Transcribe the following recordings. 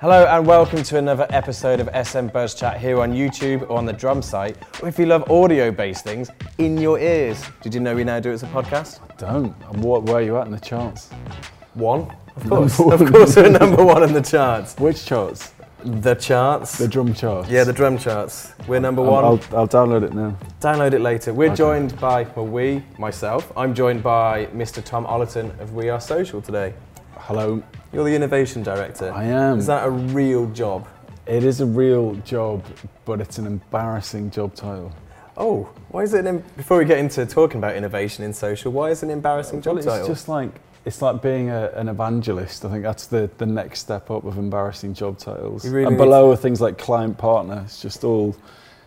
Hello and welcome to another episode of SM Buzz Chat here on YouTube or on the drum site, or if you love audio-based things, in your ears. Did you know we now do it as a podcast? I don't. And what, where are you at in the charts? One, of course. One. Of course, we're number one in the charts. Which charts? The charts. The drum charts. yeah, the drum charts. We're number I'll, one. I'll, I'll download it now. Download it later. We're Okay. joined by, well, we, myself, I'm joined by Mr. Tom Ollerton of We Are Social today. Hello. You're the innovation director. I am. Is that a real job? It is a real job, but it's an embarrassing job title. Oh, why is it? An, before we get into talking about innovation in social, why is it an embarrassing job Well, title? it's just like it's like being a, an evangelist. I think that's the, the next step up of embarrassing job titles. Really and below are things like client partner. It's just all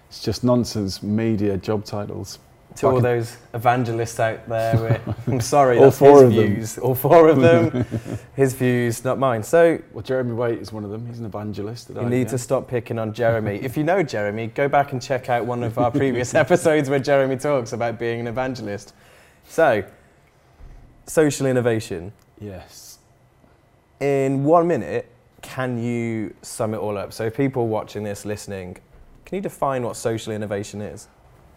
it's just nonsense media job titles. To all those evangelists out there, I'm sorry, All that's four his of them. views. All four of them, his views, not mine. So Well, Jeremy Waite is one of them. He's an evangelist. you need IBM. to stop picking on Jeremy. if you know Jeremy, go back and check out one of our previous episodes where Jeremy talks about being an evangelist. So, social innovation. Yes. In one minute, can you sum it all up? So, people watching this, listening, can you define what social innovation is?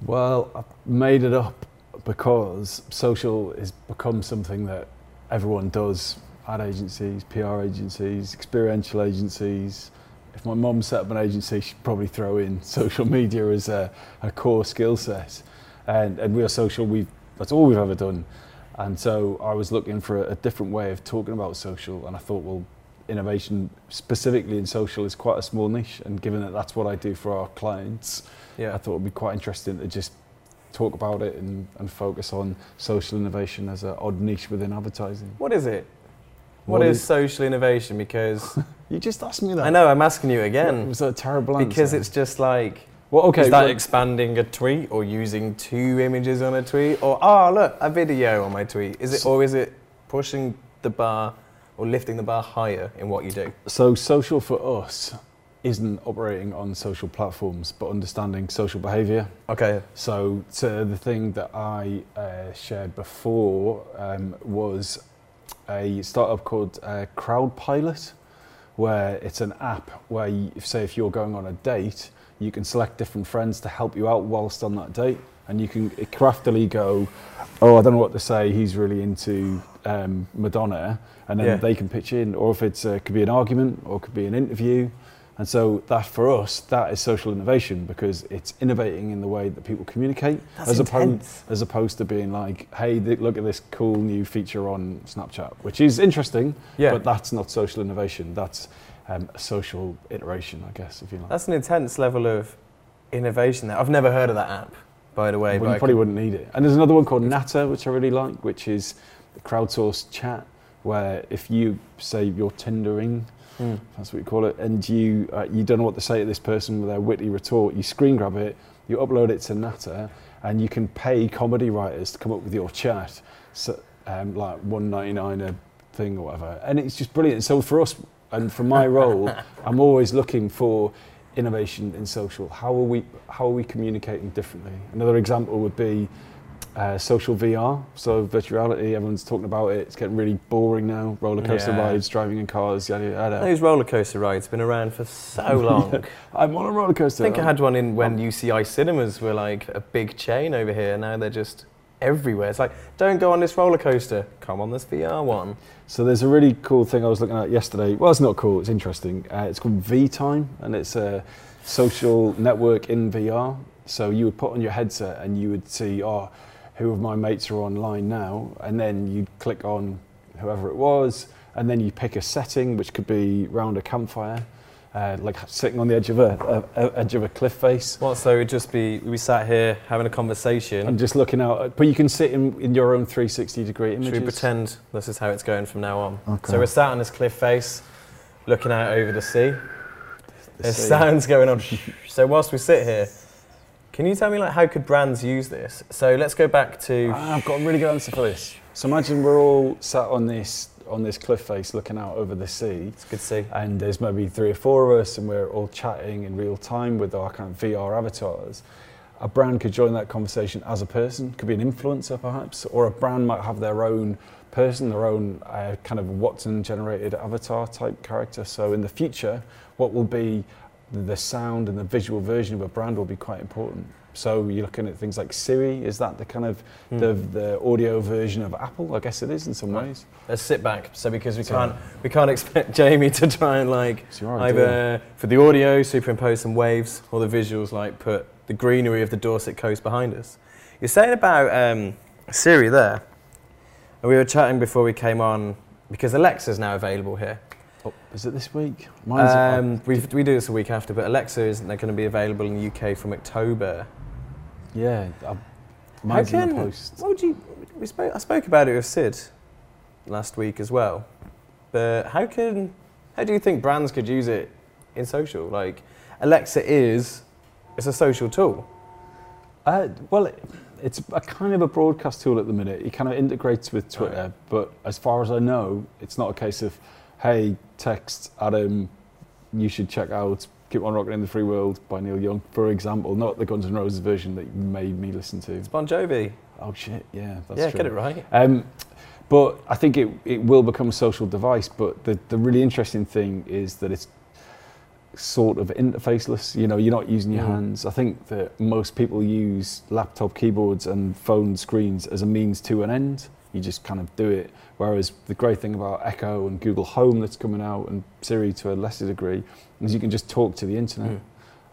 Well, I've made it up because social has become something that everyone does. Ad agencies, PR agencies, experiential agencies. If my mum set up an agency, she'd probably throw in social media as a, a core skill set. And, and we are social, we that's all we've ever done. And so I was looking for a, a different way of talking about social, and I thought, well, innovation specifically in social is quite a small niche. And given that that's what I do for our clients, Yeah. I thought it'd be quite interesting to just talk about it and, and focus on social innovation as an odd niche within advertising. What is it? What what is, is- social innovation? Because You just asked me that. I know I'm asking you It again. was a terrible answer. Because it's just like, well, okay. is that well, expanding a tweet or using two images on a tweet or oh look a video on my tweet? Is it or is it pushing the bar or lifting the bar higher in what you do? so social for us isn't operating on social platforms, but understanding social behaviour. Okay. So, so the thing that I uh, shared before um, was a startup called uh, Crowd Pilot, where it's an app where, you, if, say, if you're going on a date, you can select different friends to help you out whilst on that date, and you can craftily go, "Oh, I don't know what to say. He's really into um, Madonna," and then Yeah. they can pitch in. Or if it's uh, could be an argument, or it could be an interview. And so that for us, that is social innovation because it's innovating in the way that people communicate, That's as intense. opposed as opposed to being like, "Hey, th- look at this cool new feature on Snapchat," which is interesting, Yeah. but that's not social innovation. That's um, a social iteration, I guess, if you like. That's an intense level of innovation there. I've never heard of that app, by the way. well, but you probably can- wouldn't need it. And there's another one called Natter, which I really like, which is crowdsourced chat, where if you say you're Tindering, Hmm. that's what you call it, and you uh, you don't know what to say to this person with their witty retort, you screen grab it, you upload it to Natter, and you can pay comedy writers to come up with your chat, so, um, like one ninety nine a thing or whatever, and it's just brilliant. So for us, and for my role, I'm always looking for innovation in social. How are we how are we communicating differently? Another example would be uh, social VR, so virtual reality. Everyone's talking about it. It's getting really boring now. Roller coaster Yeah. rides, driving in cars, yada yada. Those roller coaster rides have been around for so long. I'm on a roller coaster. I think I had one in when UCI cinemas were like a big chain over here. Now they're just everywhere. It's like, don't go on this roller coaster. Come on this VR one. So there's a really cool thing I was looking at yesterday. Well, it's not cool. It's interesting. Uh, it's called vTime, and it's a social network in VR. So you would put on your headset, and you would see, oh, who of my mates are online now, and then you'd click on whoever it was, and then you pick a setting, which could be round a campfire, uh, like sitting on the edge of a, a, a edge of a cliff face. What? So it'd just be we sat here having a conversation. And just looking out, but you can sit in, in your own 360 degree images. Should we pretend this is how it's going from now on? Okay. So we're sat on this cliff face, looking out over the sea. The There's sea. sounds going on. so whilst we sit here, can you tell me like how could brands use this? So let's go back to Ah, I've got a really good answer for this. So imagine we're all sat on this on this cliff face looking out over the sea, it's good to see. and there's maybe three or four of us, and we're all chatting in real time with our kind of VR avatars. a brand could join that conversation as a person, could be an influencer perhaps, or a brand might have their own person, their own uh, kind of Watson generated avatar type character. So in the future, what will be the sound and the visual version of a brand will be quite important. So you're looking at things like Siri. Is that the kind of Hmm. the, the audio version of Apple? I guess it is in some Right. ways. Let's sit back. So because we can't we can't expect Jamie to try and like It's your idea. either for the audio superimpose some waves or the visuals like put the greenery of the Dorset coast behind us. You're saying about um, Siri there, and we were chatting before we came on because Alexa's now available here. Oh, is it this week? Mine's Um, we we do this a week after, but Alexa isn't going to be available in the UK from October. yeah. I, mine's in the can- post. What would you? We spoke. I spoke about it with Sid last week as well. But how can? How do you think brands could use it in social? Like Alexa is, it's a social tool. Uh, well, it, it's a kind of a broadcast tool at the minute. It kind of integrates with Twitter, but as far as I know, it's not a case of, hey, text Adam, you should check out Keep On Rocking in the Free World by Neil Young, for example, not the Guns N' Roses version that you made me listen to. It's Bon Jovi. Oh shit, yeah, that's yeah, true. get it right. Um, but I think it, it will become a social device. But the, the really interesting thing is that it's sort of interfaceless. You know, you're not using your Mm. hands. I think that most people use laptop keyboards and phone screens as a means to an end. You just kind of do it. Whereas the great thing about Echo and Google Home that's coming out and Siri to a lesser degree is you can just talk to the internet. Mm.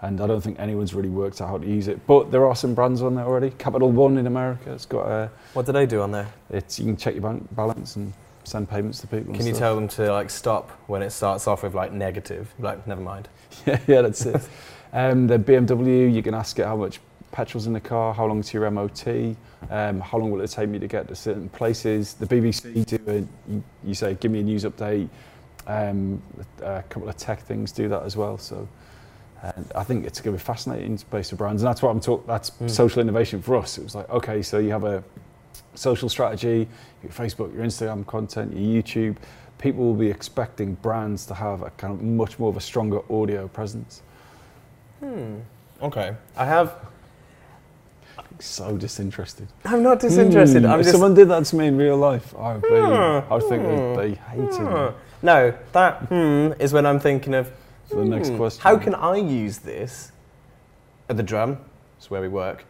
And I don't think anyone's really worked out how to use it. But there are some brands on there already. Capital One in America, it's got a What do they do on there? it's you can check your bank balance and send payments to people. Can you tell them to like stop when it starts off with like negative? Like, never mind. yeah, yeah, that's it. um, the BMW, you can ask it how much petrol's in the car, how long to your MOT, um, how long will it take me to get to certain places. The BBC do a, you, you say, give me a news update. Um, a couple of tech things do that as well. So. And I think it's going to be fascinating space for brands, and that's what I'm talking. That's Mm. social innovation for us. It was like, okay, so you have a social strategy, your Facebook, your Instagram content, your YouTube. People will be expecting brands to have a kind of much more of a stronger audio presence. Hmm. Okay. I have. So disinterested. I'm not disinterested. Hmm, I'm if just. someone did that to me in real life, I would, be, Hmm, I would think hmm, they, they hated me. Hmm. No, that hmm is when I'm thinking of the next hmm, question. How can I use this at the drum? It's where we work.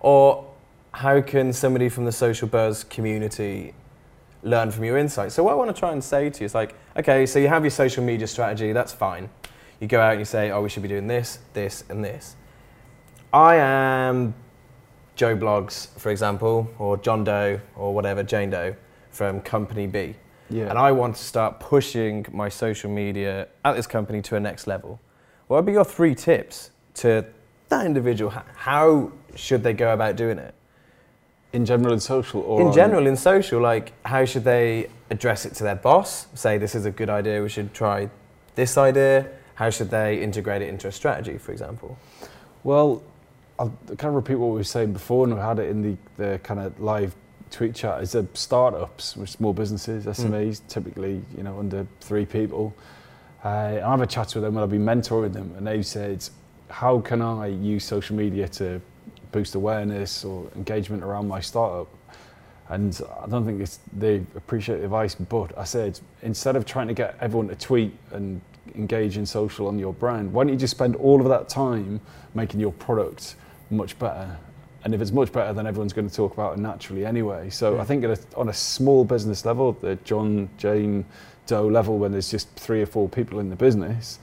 Or how can somebody from the social buzz community learn from your insights? So what I want to try and say to you is like, okay, so you have your social media strategy. That's fine. You go out and you say, oh, we should be doing this, this, and this. I am Joe Bloggs, for example, or John Doe, or whatever, Jane Doe from Company B. Yeah. And I want to start pushing my social media at this company to a next level. What would be your three tips to that individual? How should they go about doing it? in general in social or In general, in social, like how should they address it to their boss? Say this is a good idea, we should try this idea. How should they integrate it into a strategy, for example? Well, I'll kind of repeat what we were saying before, and we had it in the, the kind of live tweet chat. Is that startups, which small businesses, SMEs, typically you know under three people. Uh, I have a chat with them when I've been mentoring them, and they've said, "How can I use social media to boost awareness or engagement around my startup?" And I don't think it's, they appreciate the advice, but I said instead of trying to get everyone to tweet and engage in social on your brand, why don't you just spend all of that time making your product much better? And if it's much better, then everyone's going to talk about it naturally anyway. So Yeah. I think at a, on a small business level, the John, Jane, Doe level, when there's just three or four people in the business,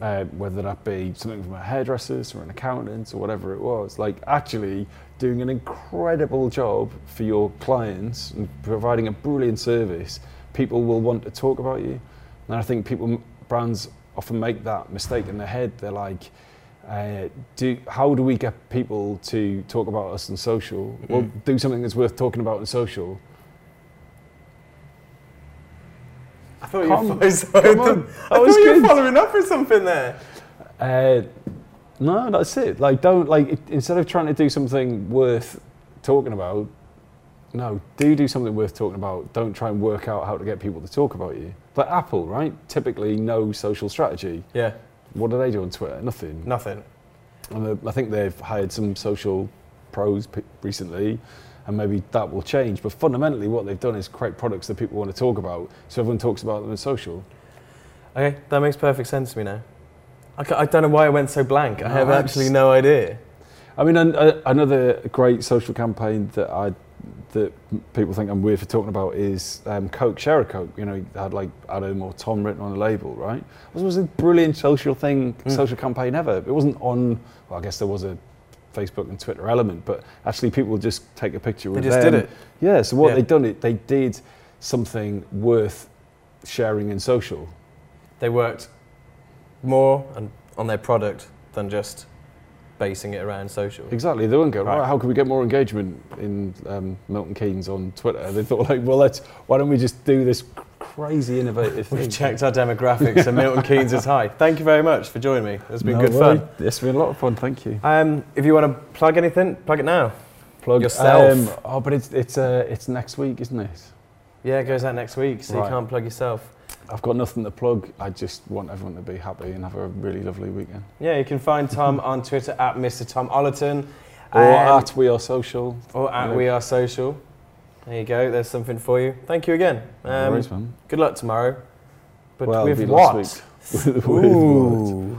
uh, whether that be something from a hairdresser or an accountant or whatever it was, like actually doing an incredible job for your clients and providing a brilliant service, people will want to talk about you. And I think people, brands often make that mistake in their head. They're like, uh, do, how do we get people to talk about us on social? Well, Mm. do something that's worth talking about on social. I thought Come- you were, come on. I That was you were following up with something there. Uh, no, that's it. Like, don't like it, instead of trying to do something worth talking about. No, do do something worth talking about. Don't try and work out how to get people to talk about you. Like Apple, right? Typically, no social strategy. Yeah, What do they do on Twitter? Nothing. nothing. And I think they've hired some social pros p- recently, and maybe that will change. But fundamentally, what they've done is create products that people want to talk about, so everyone talks about them in social. Okay, that makes perfect sense to me now. I, I don't know why I went so blank. I No, have actually no idea. I mean, an, uh, another great social campaign that I that people think I'm weird for talking about is um, Coke Share a Coke. You know, had like Adam or Tom written on the label, right? It was a brilliant social thing, Mm. social campaign ever. It wasn't on. Well, I guess there was a Facebook and Twitter element, but actually people just take a picture They just them. did it. Yeah. So what Yeah. they done it, they did something worth sharing in social. They worked more on their product than just basing it around social. Exactly. They wouldn't go, Right. right. how can we get more engagement in um, Milton Keynes on Twitter? They thought, like, well, let's, why don't we just do this crazy innovative thing? We've checked our demographics and Milton Keynes is high. Thank you very much for joining me. It's been No good fun. It's been a lot of fun, thank you. Um, if you want to plug anything, plug it now. Plug Yourself. Um, oh, but it's, it's, uh, it's next week, isn't it? Yeah, it goes out next week, so you can't plug yourself. I've got nothing to plug. I just want everyone to be happy and have a really lovely weekend. Yeah, you can find Tom on Twitter at Mr. Tom Ollerton. Or um, at We Are Social. or at Yeah. We Are Social. There you go. There's something for you. Thank you again. No Um, worries, man. good luck tomorrow. But Well, with what? week. With what?